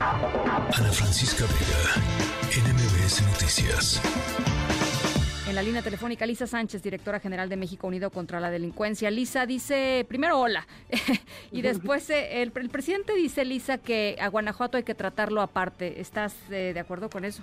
Ana Francisca Vega, NMBS Noticias. En la línea telefónica, Lisa Sánchez, directora general de México Unido contra la Delincuencia. Lisa dice, primero hola, y después eh, el, presidente dice, Lisa, que a Guanajuato hay que tratarlo aparte. ¿Estás eh, de acuerdo con eso?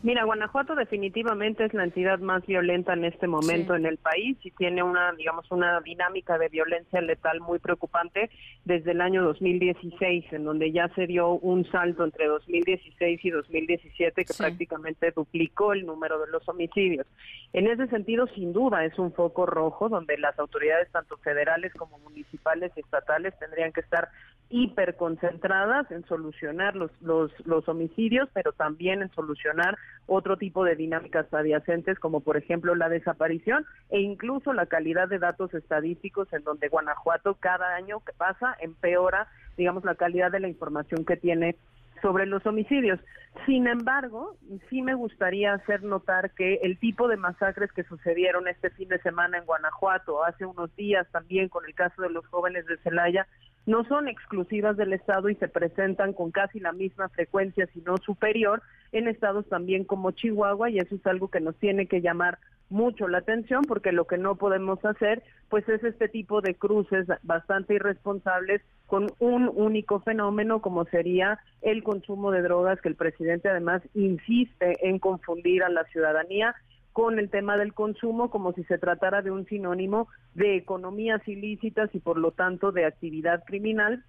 Mira, Guanajuato definitivamente es la entidad más violenta en este momento en el país y tiene una, digamos, una dinámica de violencia letal muy preocupante desde el año 2016, en donde ya se dio un salto entre 2016 y 2017 que prácticamente duplicó el número de los homicidios. En ese sentido, sin duda, es un foco rojo donde las autoridades, tanto federales como municipales y estatales, tendrían que estar hiperconcentradas en solucionar los, los, los homicidios, pero también en solucionar otro tipo de dinámicas adyacentes, como por ejemplo la desaparición e incluso la calidad de datos estadísticos, en donde Guanajuato cada año que pasa empeora, digamos, la calidad de la información que tiene sobre los homicidios. Sin embargo, sí me gustaría hacer notar que el tipo de masacres que sucedieron este fin de semana en Guanajuato, hace unos días también con el caso de los jóvenes de Celaya, no son exclusivas del Estado y se presentan con casi la misma frecuencia, si no superior, en estados también como Chihuahua y eso es algo que nos tiene que llamar mucho la atención porque lo que no podemos hacer pues es este tipo de cruces bastante irresponsables con un único fenómeno como sería el consumo de drogas que el presidente además insiste en confundir a la ciudadanía con el tema del consumo como si se tratara de un sinónimo de economías ilícitas y por lo tanto de actividad criminal,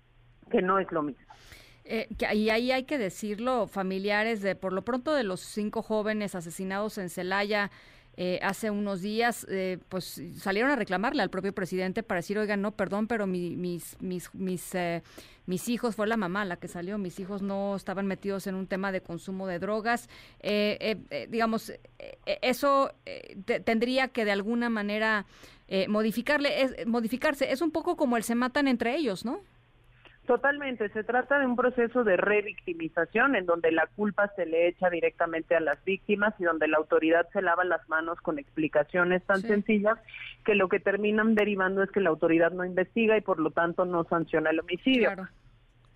que no es lo mismo. Eh, y ahí hay que decirlo, familiares de por lo pronto de los cinco jóvenes asesinados en Celaya, eh, hace unos días, eh, pues salieron a reclamarle al propio presidente para decir, oigan, no, perdón, pero mis, mis, mis, eh, mis hijos, fue la mamá la que salió, mis hijos no estaban metidos en un tema de consumo de drogas. digamos, eso tendría que de alguna manera modificarle, es, modificarse. Es un poco como el se matan entre ellos, ¿no? Totalmente, se trata de un proceso de revictimización en donde la culpa se le echa directamente a las víctimas y donde la autoridad se lava las manos con explicaciones tan sencillas que lo que terminan derivando es que la autoridad no investiga y por lo tanto no sanciona el homicidio.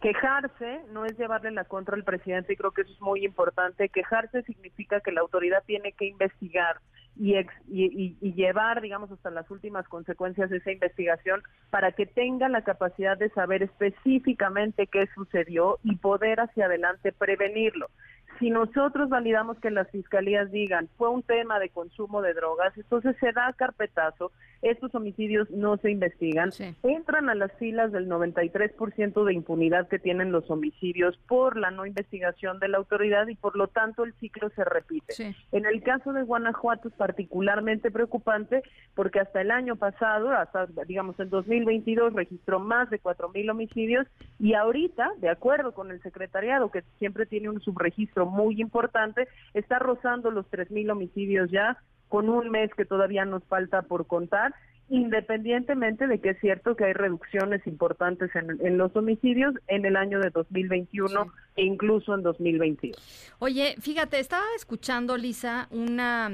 Quejarse no es llevarle la contra al presidente y creo que eso es muy importante. Quejarse significa que la autoridad tiene que investigar, y, y, llevar, digamos, hasta las últimas consecuencias de esa investigación para que tenga la capacidad de saber específicamente qué sucedió y poder hacia adelante prevenirlo si nosotros validamos que las fiscalías digan fue un tema de consumo de drogas, entonces se da carpetazo, estos homicidios no se investigan, entran a las filas del 93% de impunidad que tienen los homicidios por la no investigación de la autoridad y por lo tanto el ciclo se repite. En el caso de Guanajuato es particularmente preocupante porque hasta el año pasado, hasta digamos el 2022 registró más de 4.000 homicidios y ahorita, de acuerdo con el secretariado que siempre tiene un subregistro muy importante, está rozando los 3.000 homicidios ya, con un mes que todavía nos falta por contar independientemente de que es cierto que hay reducciones importantes en, los homicidios en el año de 2021 e incluso en 2022. Oye, fíjate, estaba escuchando, Lisa, una,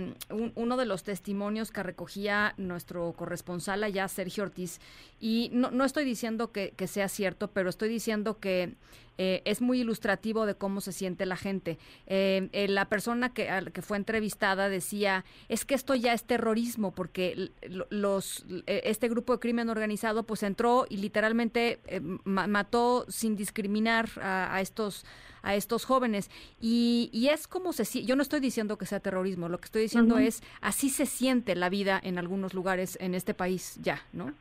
uno de los testimonios que recogía nuestro corresponsal allá, Sergio Ortiz, y no, no estoy diciendo que, que sea cierto, pero estoy diciendo que eh, es muy ilustrativo de cómo se siente la gente. Eh, eh, la persona que, que fue entrevistada decía, es que esto ya es terrorismo, porque los este grupo de crimen organizado pues entró y literalmente mató sin discriminar a, estos a estos jóvenes. Y, y, es como se yo no estoy diciendo que sea terrorismo lo que estoy diciendo es así se siente la vida en algunos lugares en este país ya no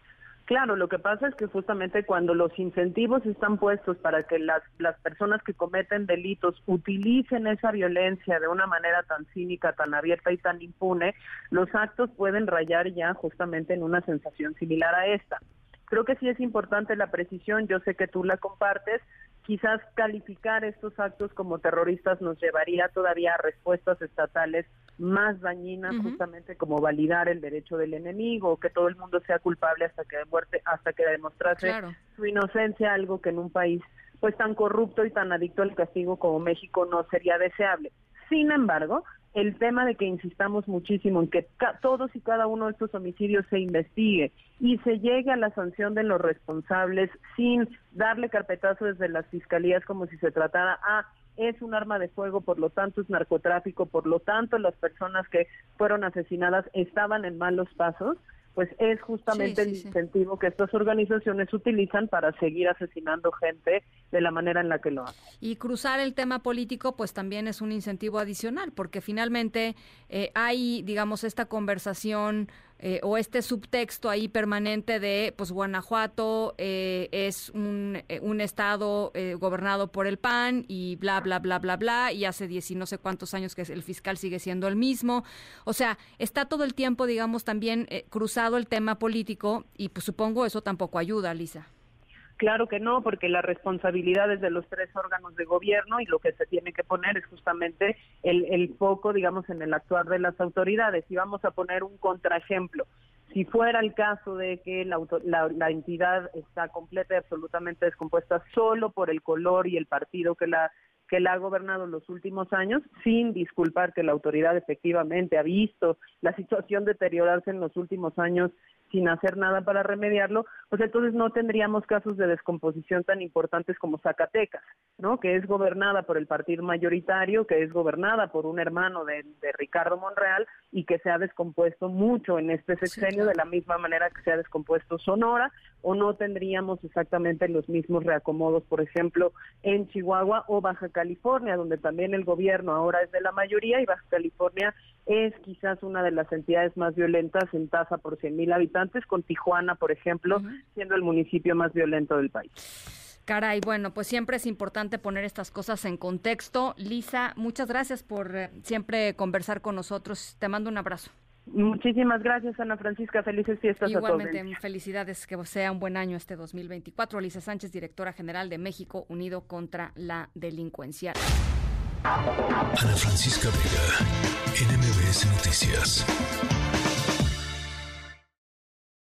Claro, lo que pasa es que justamente cuando los incentivos están puestos para que las, las personas que cometen delitos utilicen esa violencia de una manera tan cínica, tan abierta y tan impune, los actos pueden rayar ya justamente en una sensación similar a esta. Creo que sí es importante la precisión, yo sé que tú la compartes, quizás calificar estos actos como terroristas nos llevaría todavía a respuestas estatales más dañinas, justamente como validar el derecho del enemigo, que todo el mundo sea culpable hasta que de muerte, hasta que demostrase su inocencia, algo que en un país pues tan corrupto y tan adicto al castigo como México no sería deseable. Sin embargo, el tema de que insistamos muchísimo en que todos y cada uno de estos homicidios se investigue y se llegue a la sanción de los responsables sin darle carpetazo desde las fiscalías como si se tratara a ah, es un arma de fuego, por lo tanto es narcotráfico, por lo tanto las personas que fueron asesinadas estaban en malos pasos pues es justamente el incentivo que estas organizaciones utilizan para seguir asesinando gente de la manera en la que lo hacen. Y cruzar el tema político, pues también es un incentivo adicional, porque finalmente eh, hay, digamos, esta conversación eh, o este subtexto ahí permanente de, pues Guanajuato eh, es un, eh, un estado gobernado por el PAN y bla, bla, bla, bla, bla, y hace diez y no sé cuántos años que el fiscal sigue siendo el mismo. O sea, está todo el tiempo, digamos, también cruzado el tema político y pues supongo eso tampoco ayuda, Lisa. Claro que no, porque la responsabilidad es de los tres órganos de gobierno y lo que se tiene que poner es justamente el, el foco, digamos, en el actuar de las autoridades. Y vamos a poner un contraejemplo. Si fuera el caso de que la, entidad está completa y absolutamente descompuesta solo por el color y el partido que la que la ha gobernado en los últimos años, sin disculpar que la autoridad efectivamente ha visto la situación deteriorarse en los últimos años sin hacer nada para remediarlo, pues entonces no tendríamos casos de descomposición tan importantes como Zacatecas, ¿no? Que es gobernada por el partido mayoritario, que es gobernada por un hermano de, Ricardo Monreal y que se ha descompuesto mucho en este sexenio de la misma manera que se ha descompuesto Sonora, o no tendríamos exactamente los mismos reacomodos, por ejemplo, en Chihuahua o Baja California, donde también el gobierno ahora es de la mayoría y Baja California es quizás una de las entidades más violentas en tasa por 100.000 habitantes, con Tijuana, por ejemplo, siendo el municipio más violento del país. Caray, bueno, pues siempre es importante poner estas cosas en contexto. Lisa, muchas gracias por eh, siempre conversar con nosotros. Te mando un abrazo. Muchísimas gracias, Ana Francisca. Felices fiestas Igualmente, a todos. felicidades, que sea un buen año este 2024. Lisa Sánchez, directora general de México Unido contra la Delincuencia. Ana Francisca Vega, NMBS Noticias.